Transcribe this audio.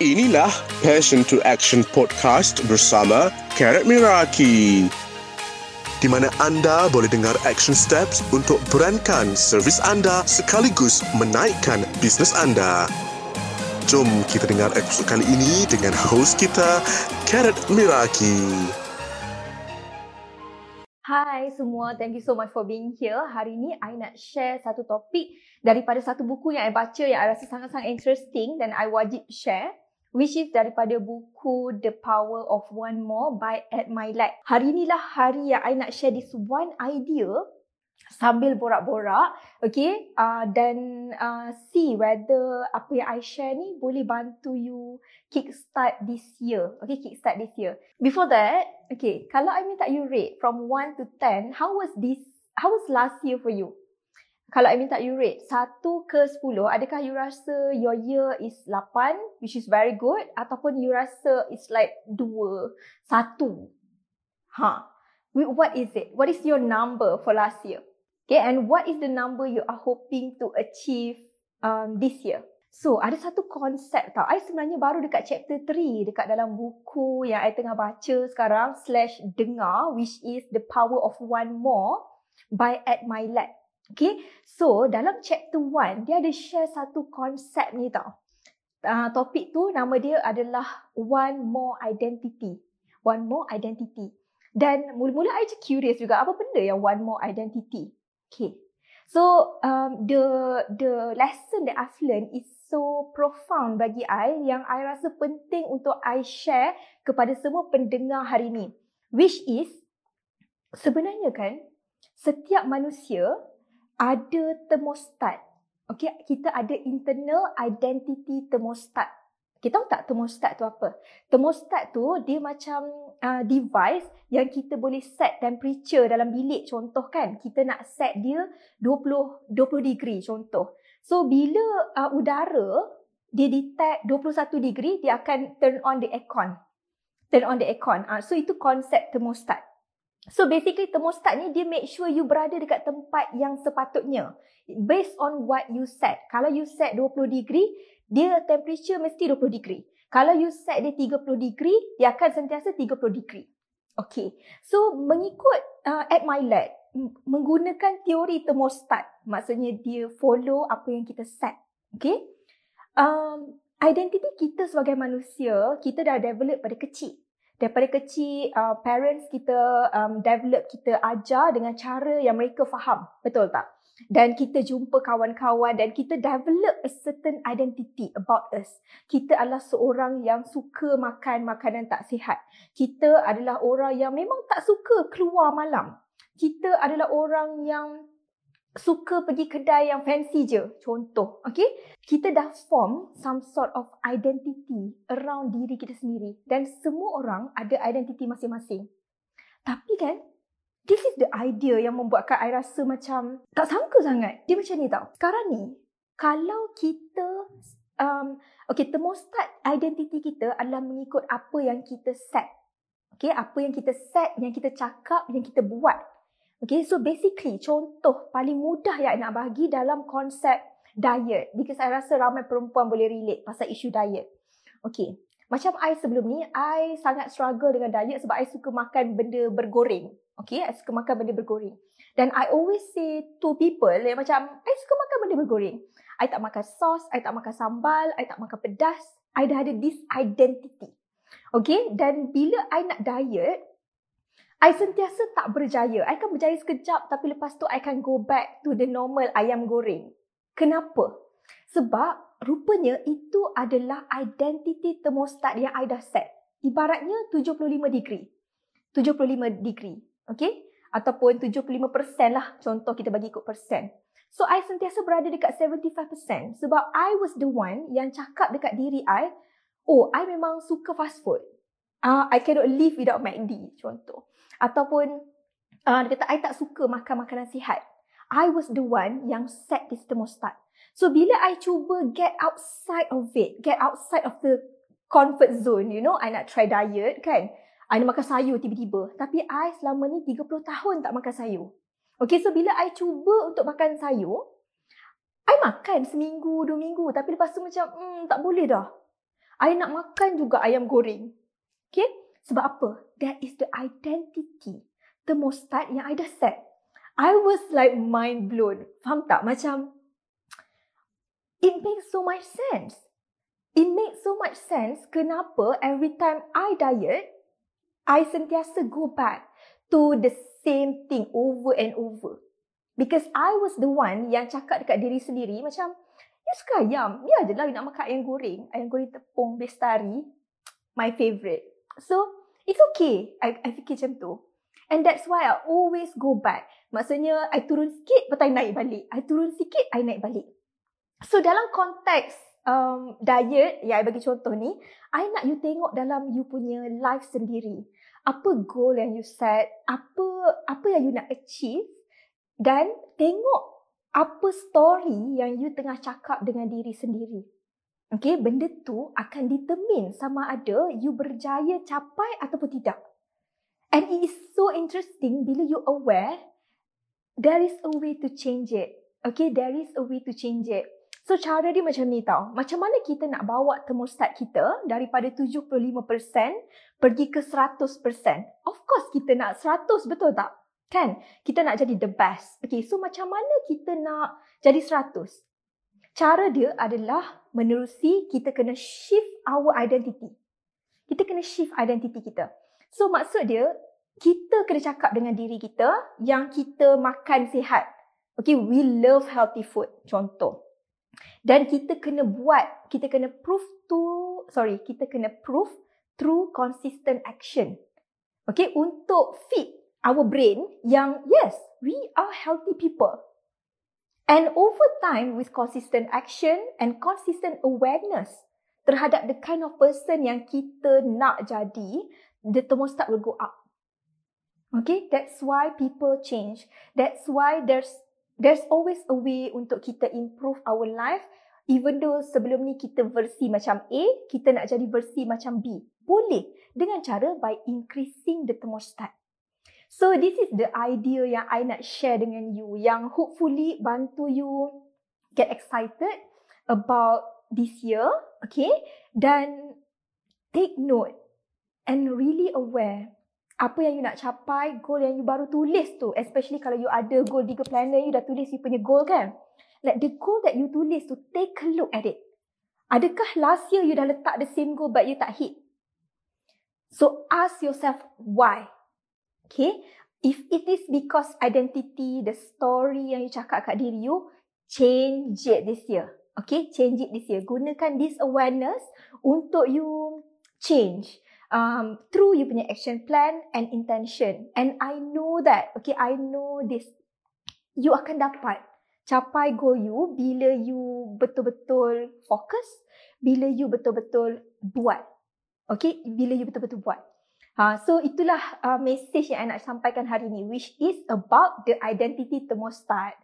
Inilah Passion to Action Podcast bersama Karat Miraki. Di mana anda boleh dengar action steps untuk berankan servis anda sekaligus menaikkan bisnes anda. Jom kita dengar episod kali ini dengan host kita, Karat Miraki. Hai semua, thank you so much for being here. Hari ini I nak share satu topik daripada satu buku yang I baca yang I rasa sangat-sangat interesting dan I wajib share which is daripada buku The Power of One More by Ed Milet. Hari inilah hari yang I nak share this one idea sambil borak-borak, okay, uh, dan uh, see whether apa yang I share ni boleh bantu you kickstart this year, okay, kickstart this year. Before that, okay, kalau I minta you rate from 1 to 10, how was this, how was last year for you? Kalau I minta you rate 1 ke 10, adakah you rasa your year is 8 which is very good ataupun you rasa it's like 2, 1? Ha. What is it? What is your number for last year? Okay, and what is the number you are hoping to achieve um, this year? So, ada satu konsep tau. I sebenarnya baru dekat chapter 3 dekat dalam buku yang I tengah baca sekarang slash dengar which is The Power of One More by Ed Milet. Okay, so dalam chapter 1, dia ada share satu konsep ni tau. Uh, topik tu nama dia adalah one more identity. One more identity. Dan mula-mula je curious juga apa benda yang one more identity. Okay. So um, the the lesson that I've learned is so profound bagi I yang I rasa penting untuk I share kepada semua pendengar hari ni. Which is sebenarnya kan setiap manusia ada thermostat. Okay, kita ada internal identity thermostat. Kita tahu tak thermostat tu apa? Thermostat tu dia macam uh, device yang kita boleh set temperature dalam bilik contoh kan. Kita nak set dia 20 20 degree contoh. So bila uh, udara dia detect 21 degree dia akan turn on the aircon. Turn on the aircon. Uh, so itu konsep thermostat. So basically thermostat ni dia make sure you berada dekat tempat yang sepatutnya. Based on what you set. Kalau you set 20 degree, dia temperature mesti 20 degree. Kalau you set dia 30 degree, dia akan sentiasa 30 degree. Okay. So mengikut uh, at my lab, menggunakan teori thermostat. Maksudnya dia follow apa yang kita set. Okay. Um, identiti kita sebagai manusia, kita dah develop pada kecil daripada kecil uh, parents kita um, develop kita ajar dengan cara yang mereka faham. Betul tak? Dan kita jumpa kawan-kawan dan kita develop a certain identity about us. Kita adalah seorang yang suka makan makanan tak sihat. Kita adalah orang yang memang tak suka keluar malam. Kita adalah orang yang suka pergi kedai yang fancy je contoh okay kita dah form some sort of identity around diri kita sendiri dan semua orang ada identity masing-masing. Tapi kan this is the idea yang membuatkan I rasa macam tak sangka sangat. Dia macam ni tau. Sekarang ni kalau kita um, okay thermostat identity kita adalah mengikut apa yang kita set. Okay apa yang kita set yang kita cakap yang kita buat Okay, so basically contoh paling mudah yang nak bagi dalam konsep diet. Because saya rasa ramai perempuan boleh relate pasal isu diet. Okay, macam I sebelum ni, I sangat struggle dengan diet sebab I suka makan benda bergoreng. Okay, I suka makan benda bergoreng. Dan I always say to people yang macam, I suka makan benda bergoreng. I tak makan sos, I tak makan sambal, I tak makan pedas. I dah ada this identity. Okay, dan bila I nak diet, I sentiasa tak berjaya. I akan berjaya sekejap tapi lepas tu I akan go back to the normal ayam goreng. Kenapa? Sebab rupanya itu adalah identity thermostat yang I dah set. Ibaratnya 75 degree. 75 degree. Okay? Ataupun 75% lah contoh kita bagi ikut persen. So I sentiasa berada dekat 75% sebab I was the one yang cakap dekat diri I, oh I memang suka fast food. Uh, I cannot live without McD contoh ataupun uh, dia kata I tak suka makan makanan sihat. I was the one yang set this thermostat. So bila I cuba get outside of it, get outside of the comfort zone, you know, I nak try diet kan. I nak makan sayur tiba-tiba. Tapi I selama ni 30 tahun tak makan sayur. Okay, so bila I cuba untuk makan sayur, I makan seminggu, dua minggu. Tapi lepas tu macam, hmm, tak boleh dah. I nak makan juga ayam goreng. Okay? Sebab apa? That is the identity thermostat yang I dah set. I was like mind blown. Faham tak? Macam it makes so much sense. It makes so much sense kenapa every time I diet, I sentiasa go back to the same thing over and over. Because I was the one yang cakap dekat diri sendiri macam, you suka ayam, ya je lah nak makan ayam goreng. Ayam goreng tepung bestari, my favourite. So, it's okay. I, I fikir macam tu. And that's why I always go back. Maksudnya, I turun sikit, lepas I naik balik. I turun sikit, I naik balik. So, dalam konteks um, diet, ya, I bagi contoh ni, I nak you tengok dalam you punya life sendiri. Apa goal yang you set, apa apa yang you nak achieve, dan tengok apa story yang you tengah cakap dengan diri sendiri. Okay, benda tu akan determine sama ada you berjaya capai ataupun tidak. And it is so interesting bila you aware there is a way to change it. Okay, there is a way to change it. So cara dia macam ni tau. Macam mana kita nak bawa thermostat kita daripada 75% pergi ke 100%. Of course kita nak 100 betul tak? Kan? Kita nak jadi the best. Okay, so macam mana kita nak jadi 100? Cara dia adalah menerusi kita kena shift our identity. Kita kena shift identity kita. So maksud dia, kita kena cakap dengan diri kita yang kita makan sihat. Okay, we love healthy food. Contoh. Dan kita kena buat, kita kena prove to, sorry, kita kena prove through consistent action. Okay, untuk fit our brain yang yes, we are healthy people. And over time with consistent action and consistent awareness terhadap the kind of person yang kita nak jadi, the thermostat will go up. Okay, that's why people change. That's why there's there's always a way untuk kita improve our life even though sebelum ni kita versi macam A, kita nak jadi versi macam B. Boleh dengan cara by increasing the thermostat. So this is the idea yang I nak share dengan you yang hopefully bantu you get excited about this year, okay? Dan take note and really aware apa yang you nak capai, goal yang you baru tulis tu, especially kalau you ada goal digger planner, you dah tulis you punya goal kan? Like the goal that you tulis tu, take a look at it. Adakah last year you dah letak the same goal but you tak hit? So ask yourself why. Okay. If it is because identity, the story yang you cakap kat diri you, change it this year. Okay. Change it this year. Gunakan this awareness untuk you change. Um, through you punya action plan and intention. And I know that, okay, I know this. You akan dapat capai goal you bila you betul-betul fokus, bila you betul-betul buat. Okay, bila you betul-betul buat. Ha, so itulah uh, message yang saya nak sampaikan hari ini which is about the identity thermostat.